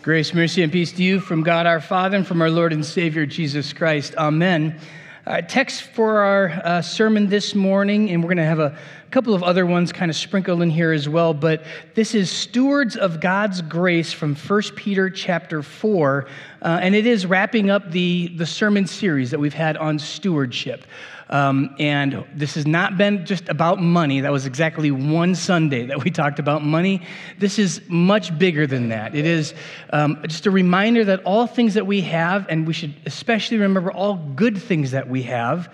Grace, mercy, and peace to you from God our Father and from our Lord and Savior Jesus Christ. Amen. Uh, text for our uh, sermon this morning, and we're going to have a couple of other ones kind of sprinkled in here as well. But this is stewards of God's grace from 1 Peter chapter 4, uh, and it is wrapping up the, the sermon series that we've had on stewardship. Um, and this has not been just about money. That was exactly one Sunday that we talked about money. This is much bigger than that. It is um, just a reminder that all things that we have, and we should especially remember all good things that we have,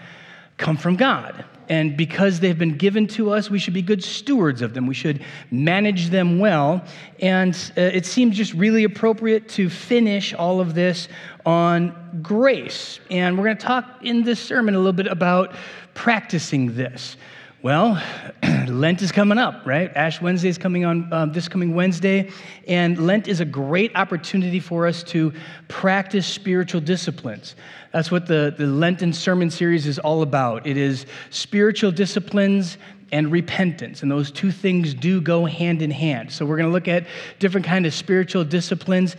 come from God. And because they've been given to us, we should be good stewards of them. We should manage them well. And uh, it seems just really appropriate to finish all of this on grace. And we're going to talk in this sermon a little bit about practicing this. Well, Lent is coming up, right? Ash Wednesday is coming on um, this coming Wednesday, and Lent is a great opportunity for us to practice spiritual disciplines. That's what the, the Lenten sermon series is all about. It is spiritual disciplines and repentance and those two things do go hand in hand so we're going to look at different kind of spiritual disciplines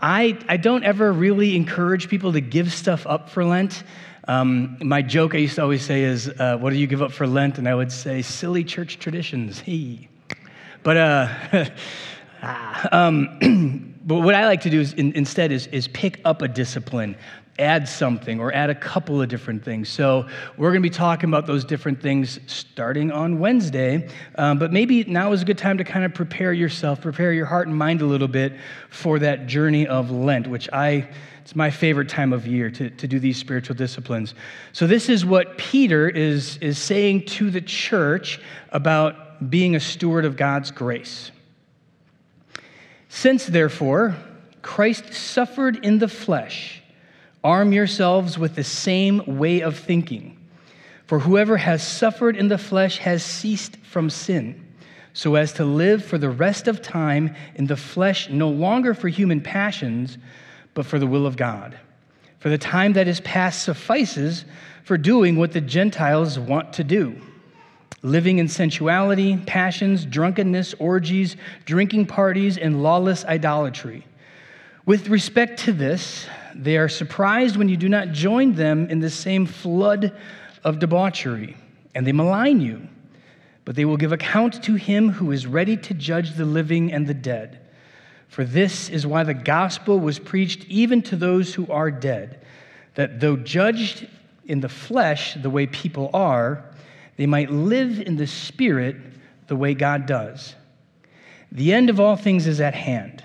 I, I don't ever really encourage people to give stuff up for lent um, my joke I used to always say is, uh, What do you give up for Lent? And I would say, Silly church traditions. Hey. But, uh, ah, um, but what I like to do is, in, instead is, is pick up a discipline, add something, or add a couple of different things. So we're going to be talking about those different things starting on Wednesday. Um, but maybe now is a good time to kind of prepare yourself, prepare your heart and mind a little bit for that journey of Lent, which I it's my favorite time of year to, to do these spiritual disciplines. So, this is what Peter is, is saying to the church about being a steward of God's grace. Since, therefore, Christ suffered in the flesh, arm yourselves with the same way of thinking. For whoever has suffered in the flesh has ceased from sin, so as to live for the rest of time in the flesh, no longer for human passions but for the will of God. For the time that is past suffices for doing what the Gentiles want to do living in sensuality, passions, drunkenness, orgies, drinking parties, and lawless idolatry. With respect to this, they are surprised when you do not join them in the same flood of debauchery, and they malign you. But they will give account to him who is ready to judge the living and the dead. For this is why the gospel was preached even to those who are dead, that though judged in the flesh the way people are, they might live in the spirit the way God does. The end of all things is at hand.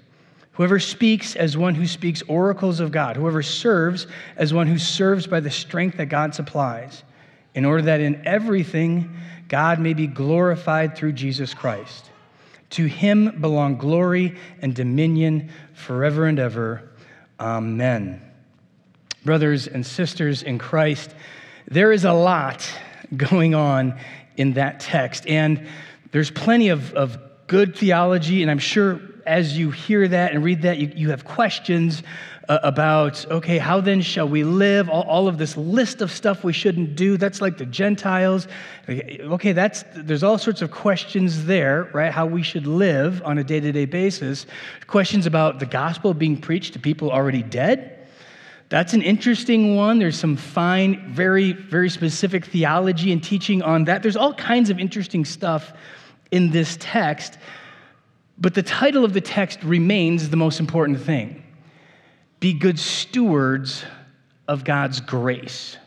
Whoever speaks as one who speaks oracles of God, whoever serves as one who serves by the strength that God supplies, in order that in everything God may be glorified through Jesus Christ. To him belong glory and dominion forever and ever. Amen brothers and sisters in Christ, there is a lot going on in that text. And there's plenty of, of good theology, and I'm sure as you hear that and read that, you, you have questions uh, about, okay, how then shall we live? All, all, of this list of stuff we shouldn't do. That's like the Gentiles. Okay, that's, there's all sorts of questions there, right? How we should live on a day to day basis. Questions about the gospel being preached to people already dead that's an interesting one. There's some fine, very, very specific theology and teaching on that. There's all kinds of interesting stuff in this text, but the title of the text remains the most important thing Be good stewards of God's grace.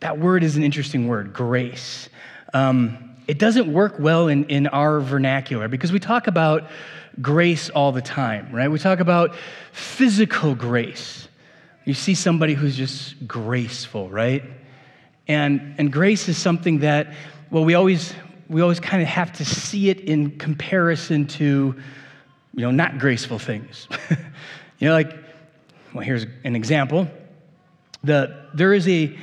That word is an interesting word, grace. Um, it doesn't work well in, in our vernacular because we talk about grace all the time, right? We talk about physical grace. You see somebody who's just graceful, right? And, and grace is something that, well, we always, we always kind of have to see it in comparison to, you know, not graceful things. you know, like, well, here's an example. The, there is a,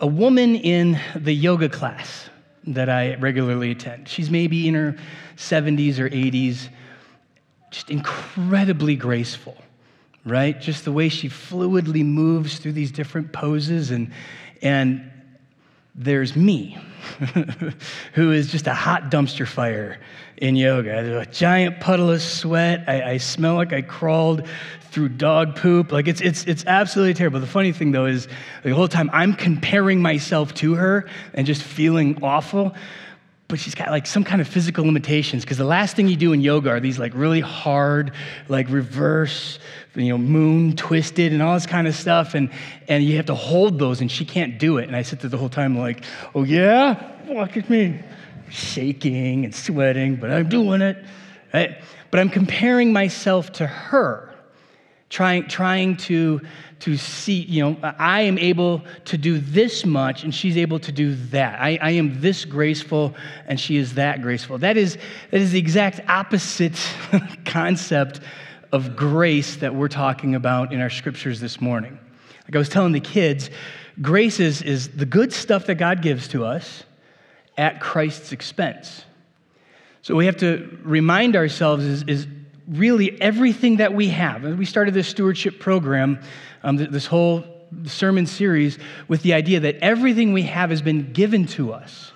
a woman in the yoga class that I regularly attend. She's maybe in her 70s or 80s, just incredibly graceful, right? Just the way she fluidly moves through these different poses. And, and there's me, who is just a hot dumpster fire in yoga. A giant puddle of sweat. I, I, smell like I crawled through dog poop. Like it's, it's, it's absolutely terrible. The funny thing though is the whole time I'm comparing myself to her and just feeling awful. But she's got like some kind of physical limitations because the last thing you do in yoga are these like really hard, like reverse, you know, moon twisted and all this kind of stuff. And, and you have to hold those and she can't do it. And I sit there the whole time like, oh yeah, look at me shaking and sweating, but I'm doing it. Right? But I'm comparing myself to her, trying, trying to, to see, you know, I am able to do this much and she's able to do that. I, I am this graceful and she is that graceful. That is, that is the exact opposite concept of grace that we're talking about in our scriptures this morning. Like I was telling the kids, grace is, is the good stuff that God gives to us at Christ's expense. So we have to remind ourselves is, is really everything that we have. We started this stewardship program, um, this whole sermon series, with the idea that everything we have has been given to us.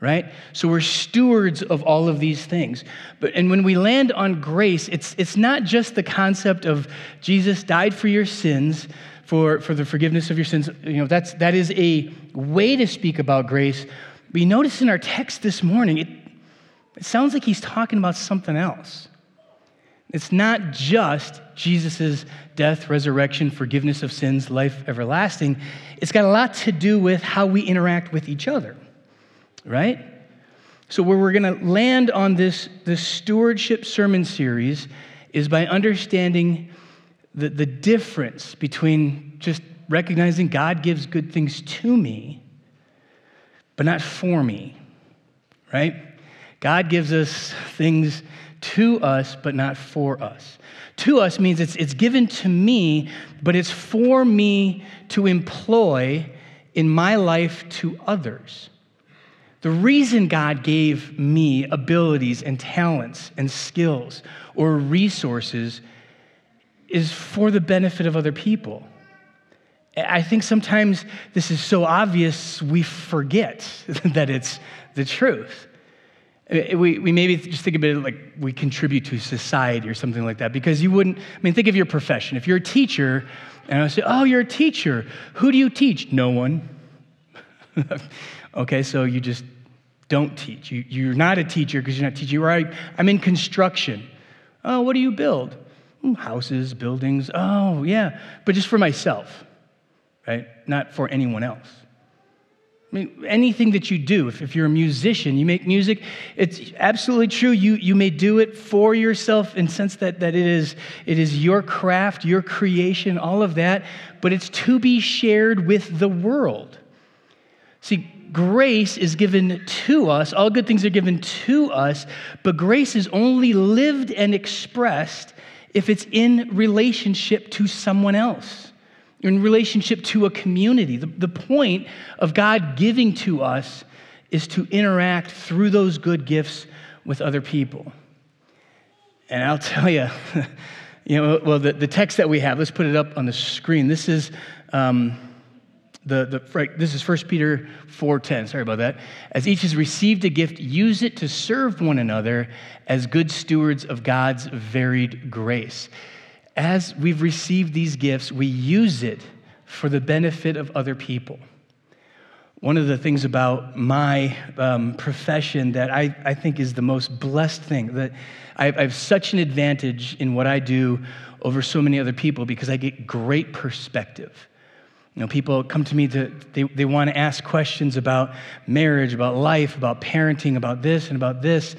Right? So we're stewards of all of these things. But and when we land on grace, it's it's not just the concept of Jesus died for your sins, for, for the forgiveness of your sins. You know, that's that is a way to speak about grace, but you notice in our text this morning, it, it sounds like he's talking about something else. It's not just Jesus' death, resurrection, forgiveness of sins, life everlasting. It's got a lot to do with how we interact with each other, right? So, where we're going to land on this, this stewardship sermon series is by understanding the, the difference between just recognizing God gives good things to me but not for me, right? God gives us things to us, but not for us. To us means it's, it's given to me, but it's for me to employ in my life to others. The reason God gave me abilities and talents and skills or resources is for the benefit of other people. I think sometimes this is so obvious we forget that it's the truth. We, we maybe just think of it like we contribute to society or something like that because you wouldn't, I mean, think of your profession. If you're a teacher, and I say, Oh, you're a teacher. Who do you teach? No one. okay, so you just don't teach. You, you're not a teacher because you're not teaching. Right? I'm in construction. Oh, what do you build? Hmm, houses, buildings. Oh, yeah, but just for myself right? Not for anyone else. I mean, anything that you do, if, if you're a musician, you make music, it's absolutely true. You, you may do it for yourself in sense that, that it, is, it is your craft, your creation, all of that, but it's to be shared with the world. See, grace is given to us, all good things are given to us, but grace is only lived and expressed if it's in relationship to someone else in relationship to a community. The, the point of God giving to us is to interact through those good gifts with other people. And I'll tell you, you know, well, the, the text that we have, let's put it up on the screen. This is. Um, the, the, this is 1 Peter 4.10, sorry about that. As each has received a gift, use it to serve one another as good stewards of God's varied grace as we've received these gifts, we use it for the benefit of other people. One of the things about my um, profession that I, I think is the most blessed thing, that I have, I have such an advantage in what I do over so many other people because I get great perspective. You know, people come to me to, they, they want to ask questions about marriage, about life, about parenting, about this and about this.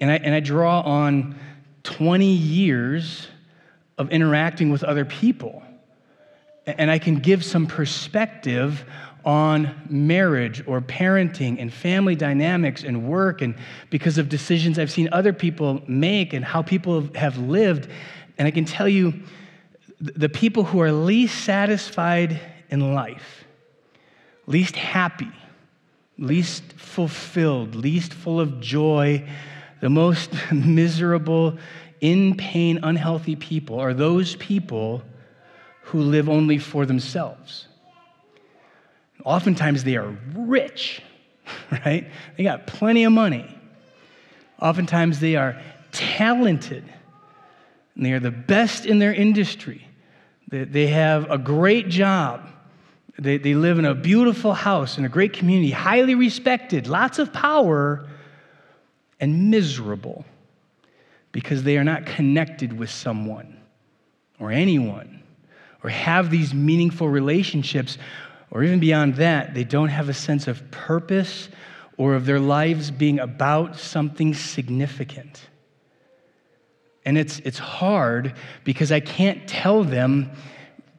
And I, and I draw on 20 years of interacting with other people. And I can give some perspective on marriage or parenting and family dynamics and work, and because of decisions I've seen other people make and how people have lived. And I can tell you, the people who are least satisfied in life, least happy, least fulfilled, least full of joy, the most miserable, in pain, unhealthy people are those people who live only for themselves. Oftentimes they are rich, right? They got plenty of money. Oftentimes they are talented and they are the best in their industry. They have a great job. They, they live in a beautiful house in a great community, highly respected, lots of power, and miserable because they are not connected with someone or anyone or have these meaningful relationships, or even beyond that, they don't have a sense of purpose or of their lives being about something significant. And it's, it's hard because I can't tell them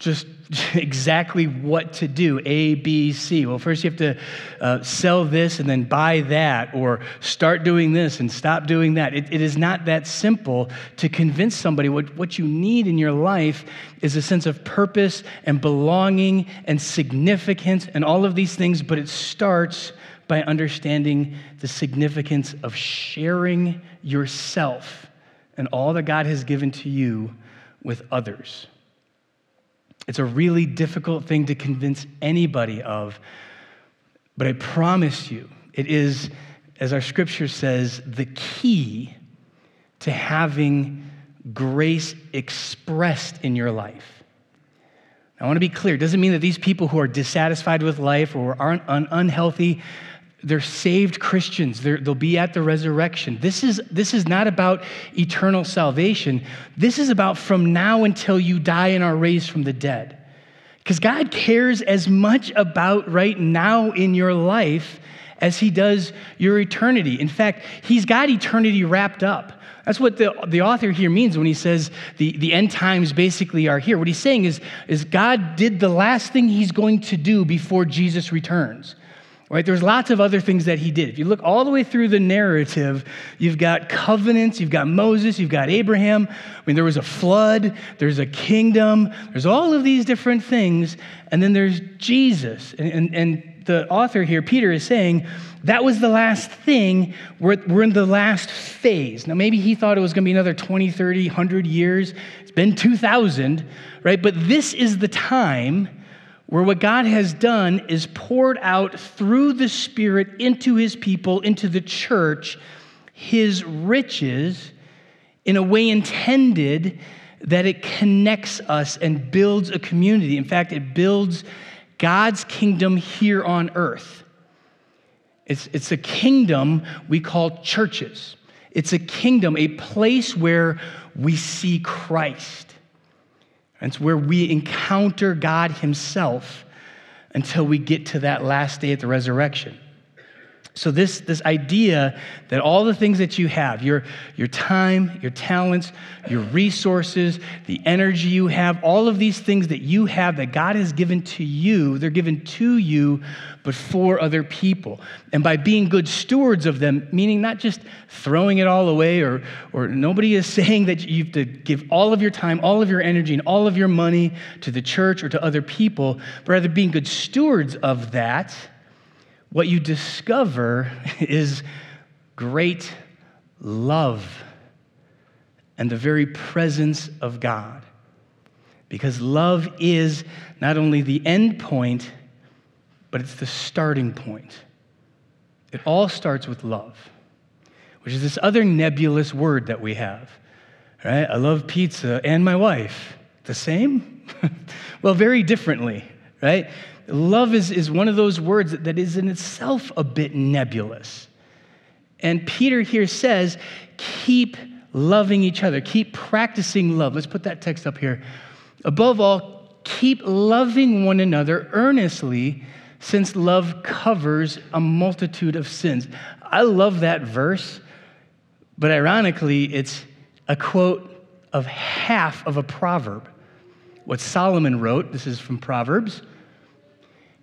just exactly what to do A, B, C. Well, first you have to uh, sell this and then buy that, or start doing this and stop doing that. It, it is not that simple to convince somebody what, what you need in your life is a sense of purpose and belonging and significance and all of these things, but it starts by understanding the significance of sharing yourself and all that God has given to you with others. It's a really difficult thing to convince anybody of, but I promise you, it is, as our scripture says, the key to having grace expressed in your life. I want to be clear. It doesn't mean that these people who are dissatisfied with life or aren't un- unhealthy they're saved Christians. they will be at the resurrection. This is, this is not about eternal salvation. This is about from now until you die and are raised from the dead. Because God cares as much about right now in your life as He does your eternity. In fact, He's got eternity wrapped up. That's what the, the author here means when he says the, the end times basically are here. What he's saying is, is God did the last thing He's going to do before Jesus returns. Right? There's lots of other things that he did. If you look all the way through the narrative, you've got covenants, you've got Moses, you've got Abraham. I mean, there was a flood, there's a kingdom, there's all of these different things, and then there's Jesus. And, and, and the author here, Peter, is saying that was the last thing. We're, we're in the last phase. Now, maybe he thought it was going to be another 20, 30, 100 years. It's been 2,000, right? But this is the time where what God has done is poured out through the Spirit into his people, into the church, his riches in a way intended that it connects us and builds a community. In fact, it builds God's kingdom here on earth. It's, it's a kingdom we call churches. It's a kingdom, a place where we see Christ. It's where we encounter God Himself until we get to that last day at the resurrection. So, this, this idea that all the things that you have your, your time, your talents, your resources, the energy you have, all of these things that you have that God has given to you, they're given to you, but for other people. And by being good stewards of them, meaning not just throwing it all away, or, or nobody is saying that you have to give all of your time, all of your energy, and all of your money to the church or to other people, but rather being good stewards of that what you discover is great love and the very presence of God. Because love is not only the end point, but it's the starting point. It all starts with love, which is this other nebulous word that we have. Right? I love pizza and my wife. The same? well, very differently, right? Love is, is one of those words that, is in itself a bit nebulous. And Peter here says, keep loving each other, keep practicing love. Let's put that text up here. Above all, keep loving one another earnestly, since love covers a multitude of sins. I love that verse, but ironically, it's a quote of half of a proverb. What Solomon wrote, this is from Proverbs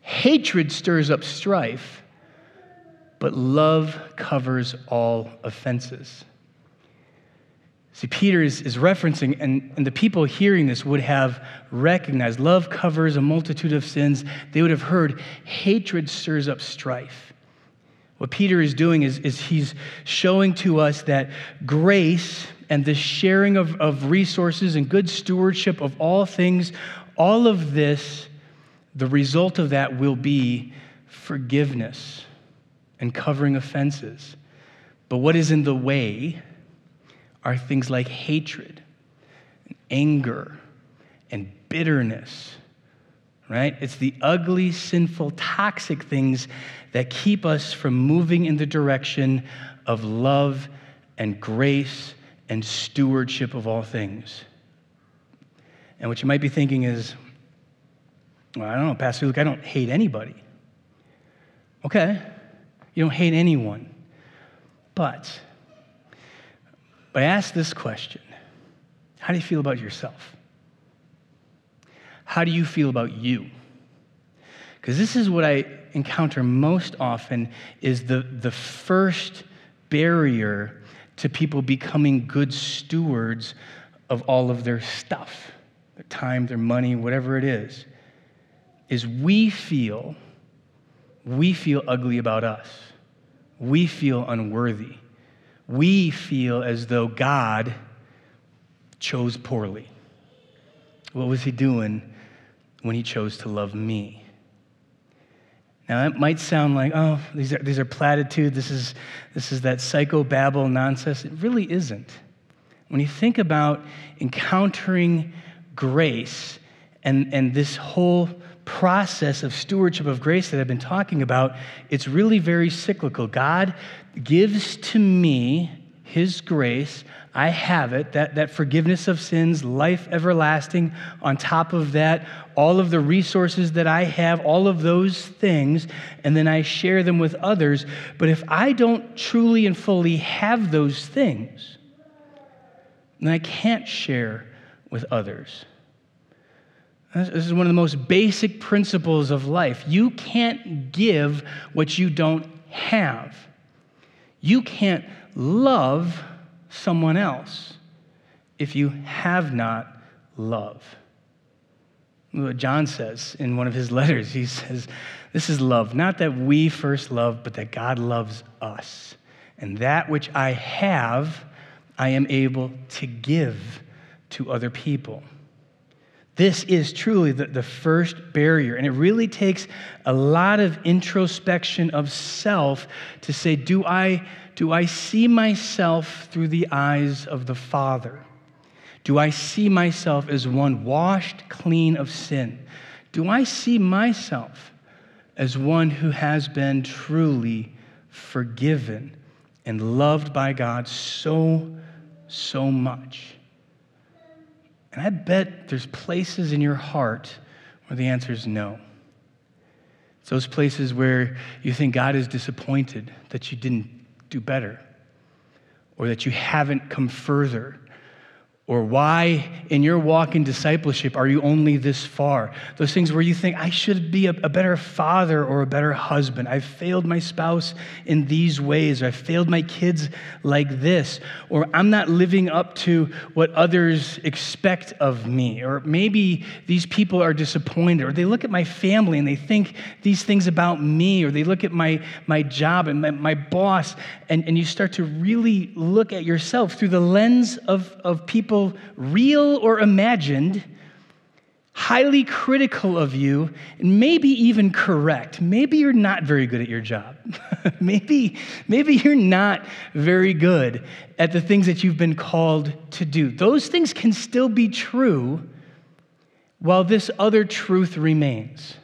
Hatred stirs up strife, but love covers all offenses. See, Peter is, is referencing, and, and the people hearing this would have recognized love covers a multitude of sins. They would have heard hatred stirs up strife. What Peter is doing is, is he's showing to us that grace and the sharing of, of resources and good stewardship of all things, all of this, the result of that will be forgiveness and covering offenses. But what is in the way are things like hatred, and anger, and bitterness, right? It's the ugly, sinful, toxic things that keep us from moving in the direction of love and grace and stewardship of all things. And what you might be thinking is, well, I don't know, Pastor Luke, I don't hate anybody. Okay, you don't hate anyone. But, but I ask this question How do you feel about yourself? How do you feel about you? Because this is what I encounter most often is the, the first barrier to people becoming good stewards of all of their stuff, their time, their money, whatever it is, is we feel, we feel ugly about us. We feel unworthy. We feel as though God chose poorly. What was he doing when he chose to love me? Now, that might sound like, oh, these are, these are platitudes. This is, this is that psychobabble nonsense. It really isn't. When you think about encountering grace and, and this whole process of stewardship of grace that I've been talking about, it's really very cyclical. God gives to me his grace. I have it, that, that forgiveness of sins, life everlasting. On top of that, all of the resources that I have, all of those things, and then I share them with others. But if I don't truly and fully have those things, then I can't share with others. This is one of the most basic principles of life. You can't give what you don't have. You can't love someone else if you have not love. What John says in one of his letters, he says, This is love, not that we first love, but that God loves us. And that which I have, I am able to give to other people. This is truly the, the first barrier. And it really takes a lot of introspection of self to say, do I, do I see myself through the eyes of the Father? Do I see myself as one washed clean of sin? Do I see myself as one who has been truly forgiven and loved by God so, so much? And I bet there's places in your heart where the answer is no. It's those places where you think God is disappointed that you didn't do better or that you haven't come further or why in your walk in discipleship are you only this far? Those things where you think, I should be a, a, better father or a better husband. I've failed my spouse in these ways, or I've failed my kids like this, or I'm not living up to what others expect of me, or maybe these people are disappointed, or they look at my family and they think these things about me, or they look at my, my job and my, my boss, and, and you start to really look at yourself through the lens of, of people people, real or imagined, highly critical of you, and maybe even correct. Maybe you're not very good at your job. maybe, maybe you're not very good at the things that you've been called to do. Those things can still be true while this other truth remains.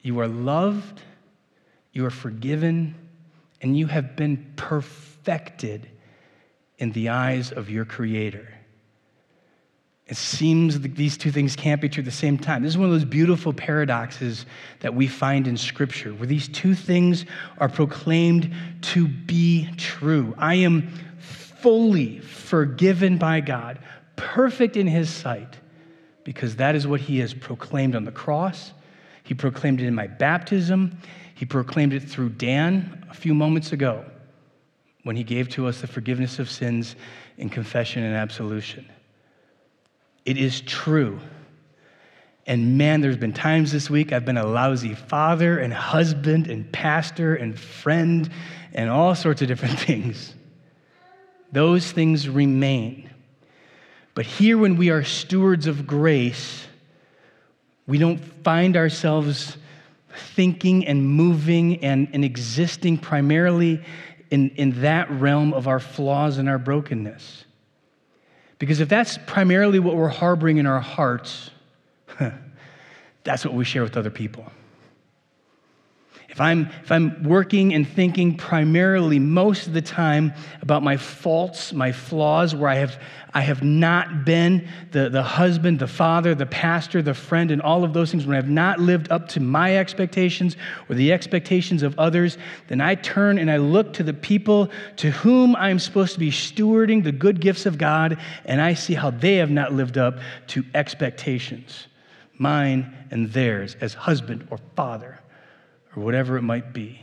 You are loved, you are forgiven, and you have been perfected in the eyes of your Creator. It seems that these two things can't be true at the same time. This is one of those beautiful paradoxes that we find in Scripture, where these two things are proclaimed to be true. I am fully forgiven by God, perfect in His sight, because that is what He has proclaimed on the cross. He proclaimed it in my baptism, He proclaimed it through Dan a few moments ago when he gave to us the forgiveness of sins in confession and absolution. It is true. And man, there's been times this week I've been a lousy father and husband and pastor and friend and all sorts of different things. Those things remain. But here, when we are stewards of grace, we don't find ourselves thinking and moving and, and existing primarily in, in that realm of our flaws and our brokenness. Because if that's primarily what we're harboring in our hearts, that's what we share with other people. If I'm, if I'm working and thinking primarily most of the time about my faults, my flaws, where I have, I have not been the, the husband, the father, the pastor, the friend, and all of those things, when I have not lived up to my expectations or the expectations of others, then I turn and I look to the people to whom I'm supposed to be stewarding the good gifts of God, and I see how they have not lived up to expectations, mine and theirs, as husband or father or whatever it might be.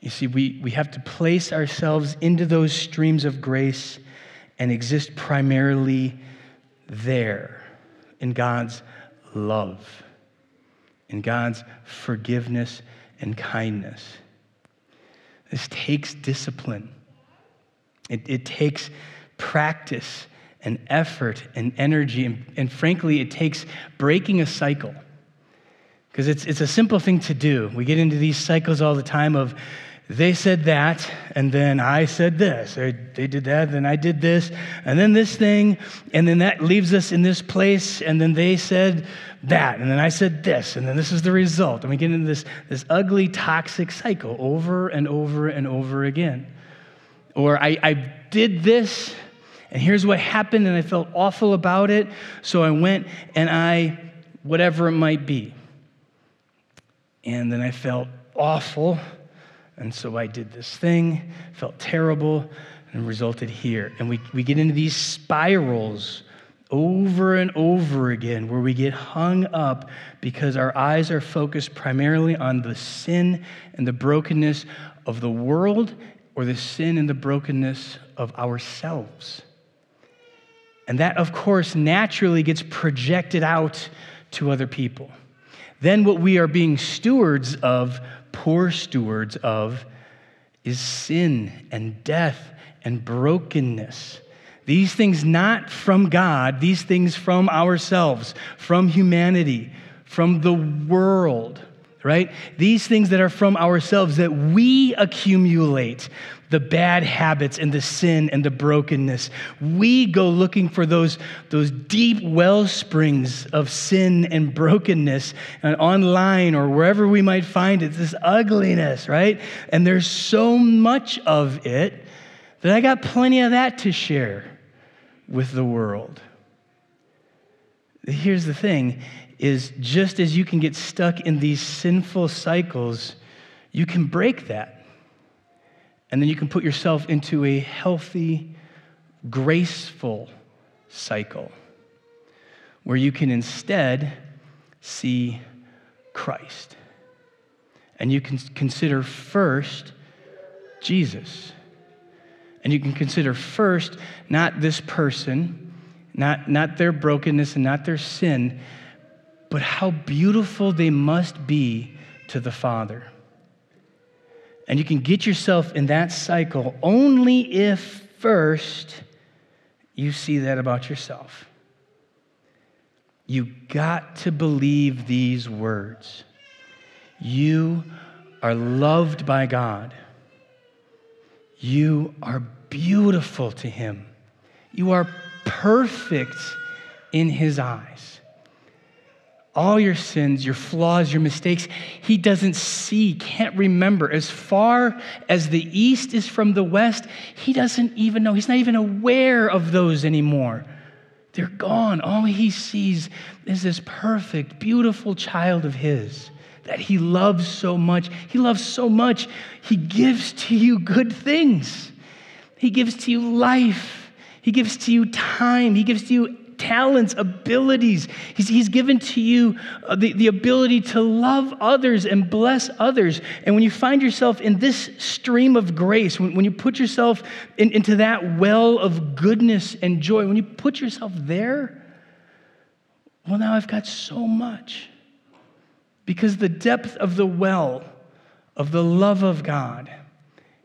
You see, we, we have to place ourselves into those streams of grace and exist primarily there in God's love, in God's forgiveness and kindness. This takes discipline, it, it takes practice and effort and energy, and, and frankly, it takes breaking a cycle. Because it's, it's a simple thing to do. We get into these cycles all the time of they said that, and then I said this. They, they did that, then I did this, and then this thing, and then that leaves us in this place, and then they said that, and then I said this, and then this is the result. And we get into this, this ugly, toxic cycle over and over and over again. Or I, I did this, and here's what happened, and I felt awful about it, so I went and I, whatever it might be. And then I felt awful. And so I did this thing, felt terrible, and resulted here. And we, we get into these spirals over and over again where we get hung up because our eyes are focused primarily on the sin and the brokenness of the world or the sin and the brokenness of ourselves. And that, of course, naturally gets projected out to other people then what we are being stewards of, poor stewards of, is sin and death and brokenness. These things not from God, these things from ourselves, from humanity, from the world, right? These things that are from ourselves that we accumulate the bad habits and the sin and the brokenness. We go looking for those, those deep well springs of sin and brokenness and online or wherever we might find it, this ugliness, right? And there's so much of it that I got plenty of that to share with the world. Here's the thing is just as you can get stuck in these sinful cycles, you can break that and then you can put yourself into a healthy, graceful cycle where you can instead see Christ. And you can consider first Jesus. And you can consider first not this person, not, not their brokenness and not their sin, but how beautiful they must be to the Father. And you can get yourself in that cycle only if first you see that about yourself. You got to believe these words. You are loved by God. You are beautiful to Him. You are perfect in His eyes all your sins, your flaws, your mistakes, he doesn't see, can't remember. As far as the east is from the west, he doesn't even know. He's not even aware of those anymore. They're gone. All he sees is this perfect, beautiful child of his that he loves so much. He loves so much, he gives to you good things. He gives to you life. He gives to you time. He gives to you talents, abilities. He's, he's given to you uh, the, the ability to love others and bless others. And when you find yourself in this stream of grace, when, when you put yourself in, into that well of goodness and joy, when you put yourself there, well, now I've got so much. Because the depth of the well of the love of God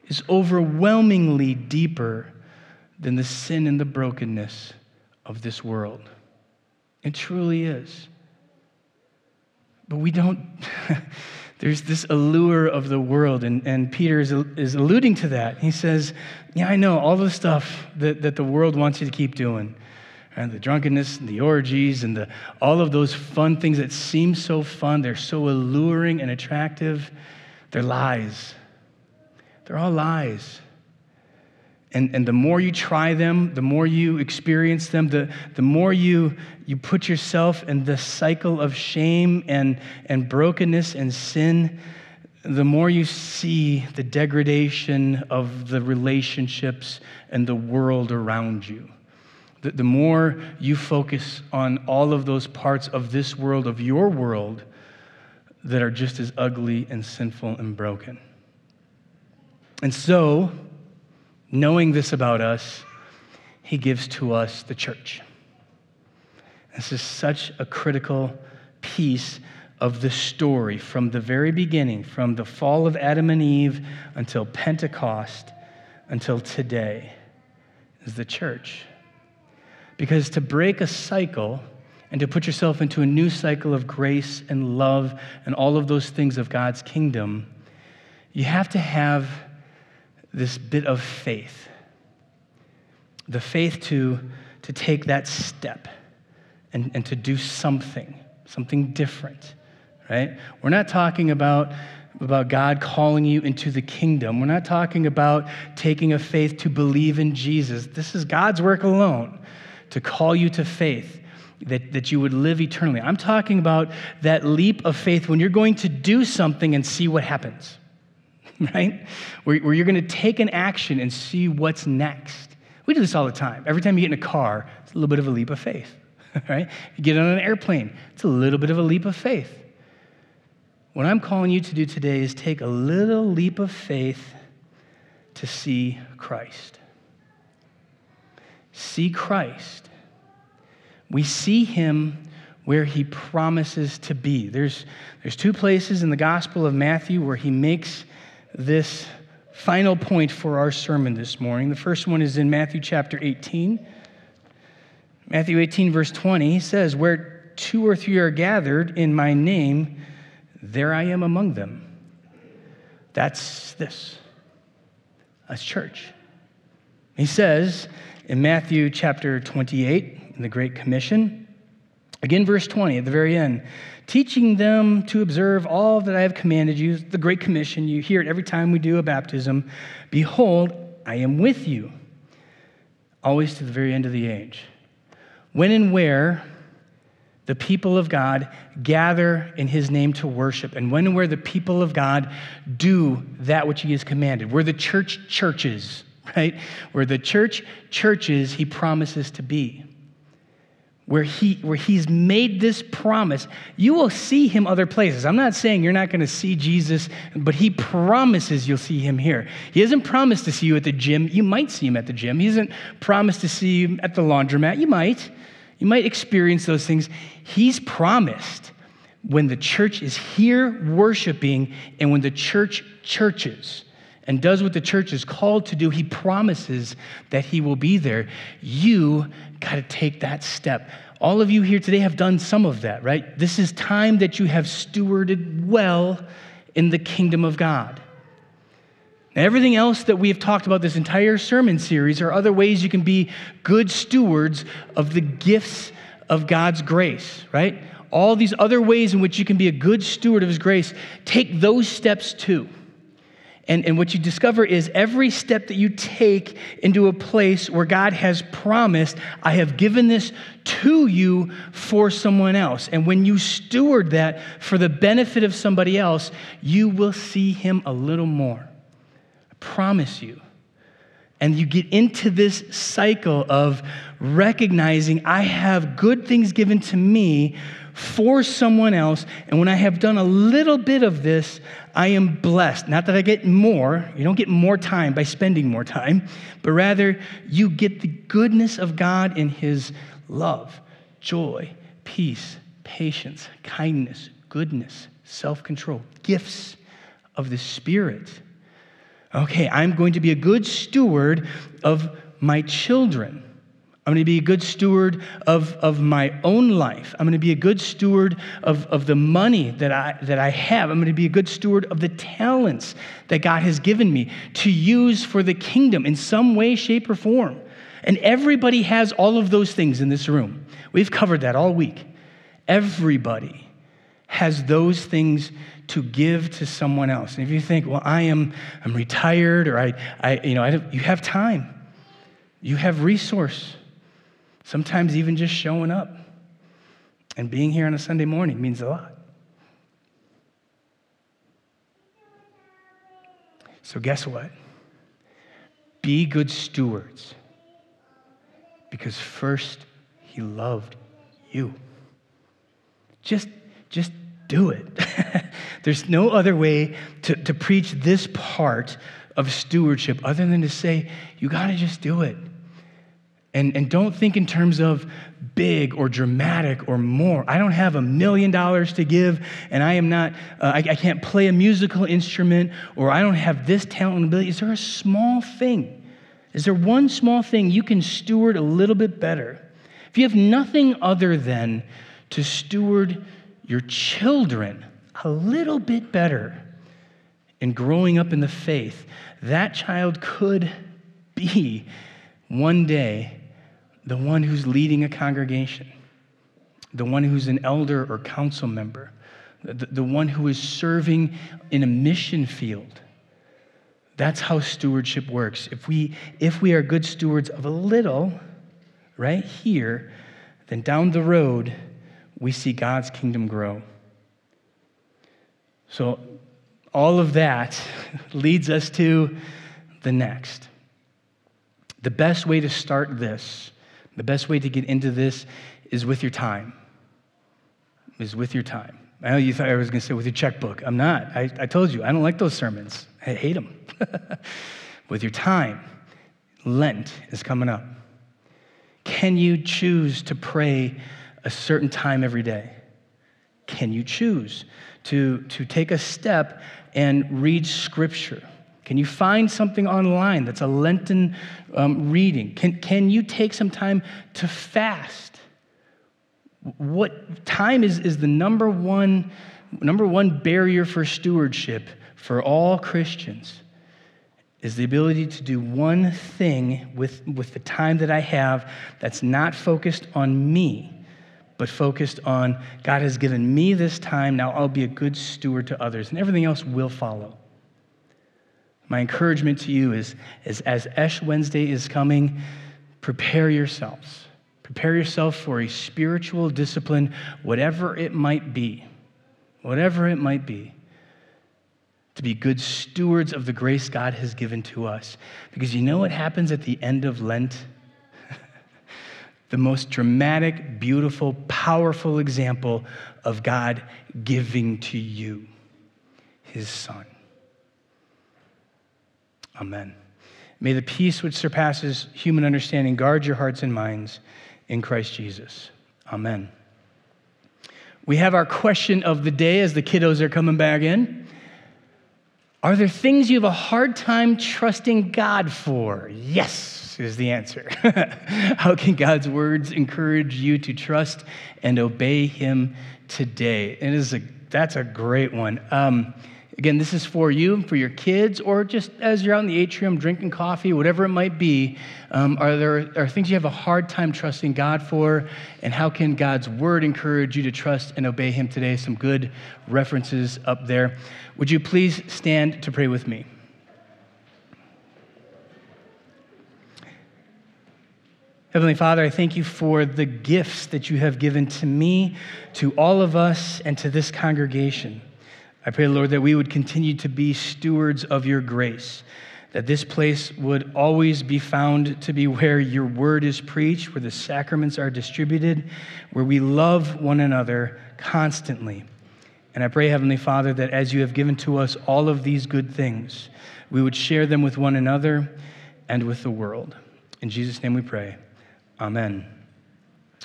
is overwhelmingly deeper than the sin and the brokenness of this world. It truly is. But we don't, there's this allure of the world, and, and Peter is, is alluding to that. He says, Yeah, I know all the stuff that, that the world wants you to keep doing. And the drunkenness and the orgies and the, all of those fun things that seem so fun, they're so alluring and attractive. They're lies. They're all lies. And, and the more you try them, the more you experience them, the, the more you, you put yourself in the cycle of shame and, and brokenness and sin, the more you see the degradation of the relationships and the world around you. The, the more you focus on all of those parts of this world, of your world, that are just as ugly and sinful and broken. And so, knowing this about us, he gives to us the church. This is such a critical piece of the story from the very beginning, from the fall of Adam and Eve until Pentecost, until today, is the church. Because to break a cycle and to put yourself into a new cycle of grace and love and all of those things of God's kingdom, you have to have this bit of faith the faith to, to take that step and, and to do something, something different, right? We're not talking about, about God calling you into the kingdom. We're not talking about taking a faith to believe in Jesus. This is God's work alone to call you to faith. That, that you would live eternally. I'm talking about that leap of faith when you're going to do something and see what happens. right? Where, where you're going to take an action and see what's next. We do this all the time. Every time you get in a car, it's a little bit of a leap of faith, right? You get on an airplane, it's a little bit of a leap of faith. What I'm calling you to do today is take a little leap of faith to see Christ. See Christ. We see him where he promises to be. There's, there's two places in the Gospel of Matthew where he makes this final point for our sermon this morning. The first one is in Matthew chapter 18. Matthew 18, verse 20, he says, Where two or three are gathered in my name, there I am among them. That's this. That's church. He says in Matthew chapter 28, in the Great Commission, again, verse 20 at the very end, teaching them to observe all that I have commanded you, the Great Commission. You hear it every time we do a baptism. Behold, I am with you, always to the very end of the age. When and where the people of God gather in his name to worship, and when and where the people of God do that which he has commanded, where the church churches, right? Where the church churches, he promises to be where, he, where he's made this promise, you will see him other places. I'm not saying you're not going to see Jesus, but he promises you'll see him here. He hasn't promised to see you at the gym. You might see him at the gym. He hasn't promised to see you at the laundromat. You might. You might experience those things. He's promised when the church is here worshiping and when the church churches and does what the church is called to do, he promises that he will be there. You got to take that step. All of you here today have done some of that, right? This is time that you have stewarded well in the kingdom of God. Now, everything else that we have talked about this entire sermon series are other ways you can be good stewards of the gifts of God's grace, right? All these other ways in which you can be a good steward of His grace, take those steps too. And, and what you discover is every step that you take into a place where God has promised, I have given this to you for someone else. And when you steward that for the benefit of somebody else, you will see Him a little more. I promise you. And you get into this cycle of recognizing I have good things given to me for someone else. And when I have done a little bit of this, I am blessed. Not that I get more, you don't get more time by spending more time, but rather you get the goodness of God in His love, joy, peace, patience, kindness, goodness, self control, gifts of the Spirit. Okay, I'm going to be a good steward of my children. I'm going to be a good steward of, of my own life. I'm going to be a good steward of, of the money that I, that I have. I'm going to be a good steward of the talents that God has given me to use for the kingdom in some way, shape, or form. And everybody has all of those things in this room. We've covered that all week. Everybody has those things to give to someone else. And if you think, well, I am I'm retired or I, I you know, I you have time. You have resource. Sometimes even just showing up and being here on a Sunday morning means a lot. So, guess what? Be good stewards because first he loved you. Just, just do it. There's no other way to, to preach this part of stewardship other than to say, you got to just do it. And, and don't think in terms of big or dramatic or more. I don't have a million dollars to give, and I am not, uh, I, I can't play a musical instrument, or I don't have this talent and ability. Is there a small thing? Is there one small thing you can steward a little bit better? If you have nothing other than to steward your children a little bit better in growing up in the faith, that child could be one day the one who's leading a congregation, the one who's an elder or council member, the, the one who is serving in a mission field. That's how stewardship works. If we, if we are good stewards of a little, right here, then down the road, we see God's kingdom grow. So, all of that leads us to the next. The best way to start this the best way to get into this is with your time. Is with your time. I know you thought I was going to say with your checkbook. I'm not. I, I told you, I don't like those sermons. I hate them. with your time, Lent is coming up. Can you choose to pray a certain time every day? Can you choose to, to take a step and read scripture? Can you find something online that's a Lenten um, reading? Can, can you take some time to fast? What time is, is the number one, number one barrier for stewardship for all Christians? Is the ability to do one thing with, with the time that I have that's not focused on me, but focused on God has given me this time, now I'll be a good steward to others, and everything else will follow. My encouragement to you is, is as Ash Wednesday is coming, prepare yourselves. Prepare yourself for a spiritual discipline, whatever it might be. Whatever it might be. To be good stewards of the grace God has given to us. Because you know what happens at the end of Lent? the most dramatic, beautiful, powerful example of God giving to you his son. Amen. May the peace which surpasses human understanding guard your hearts and minds in Christ Jesus. Amen. We have our question of the day as the kiddos are coming back in. Are there things you have a hard time trusting God for? Yes, is the answer. How can God's words encourage you to trust and obey Him today? Is a, that's a great one. Um, Again, this is for you, and for your kids, or just as you're out in the atrium drinking coffee, whatever it might be. Um, are there are things you have a hard time trusting God for? And how can God's word encourage you to trust and obey Him today? Some good references up there. Would you please stand to pray with me? Heavenly Father, I thank you for the gifts that you have given to me, to all of us, and to this congregation. I pray, Lord, that we would continue to be stewards of your grace, that this place would always be found to be where your word is preached, where the sacraments are distributed, where we love one another constantly. And I pray, Heavenly Father, that as you have given to us all of these good things, we would share them with one another and with the world. In Jesus' name we pray. Amen.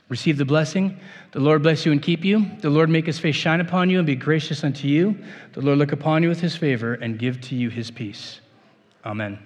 Receive the blessing. The Lord bless you and keep you. The Lord make his face shine upon you and be gracious unto you. The Lord look upon you with his favor and give to you his peace. Amen.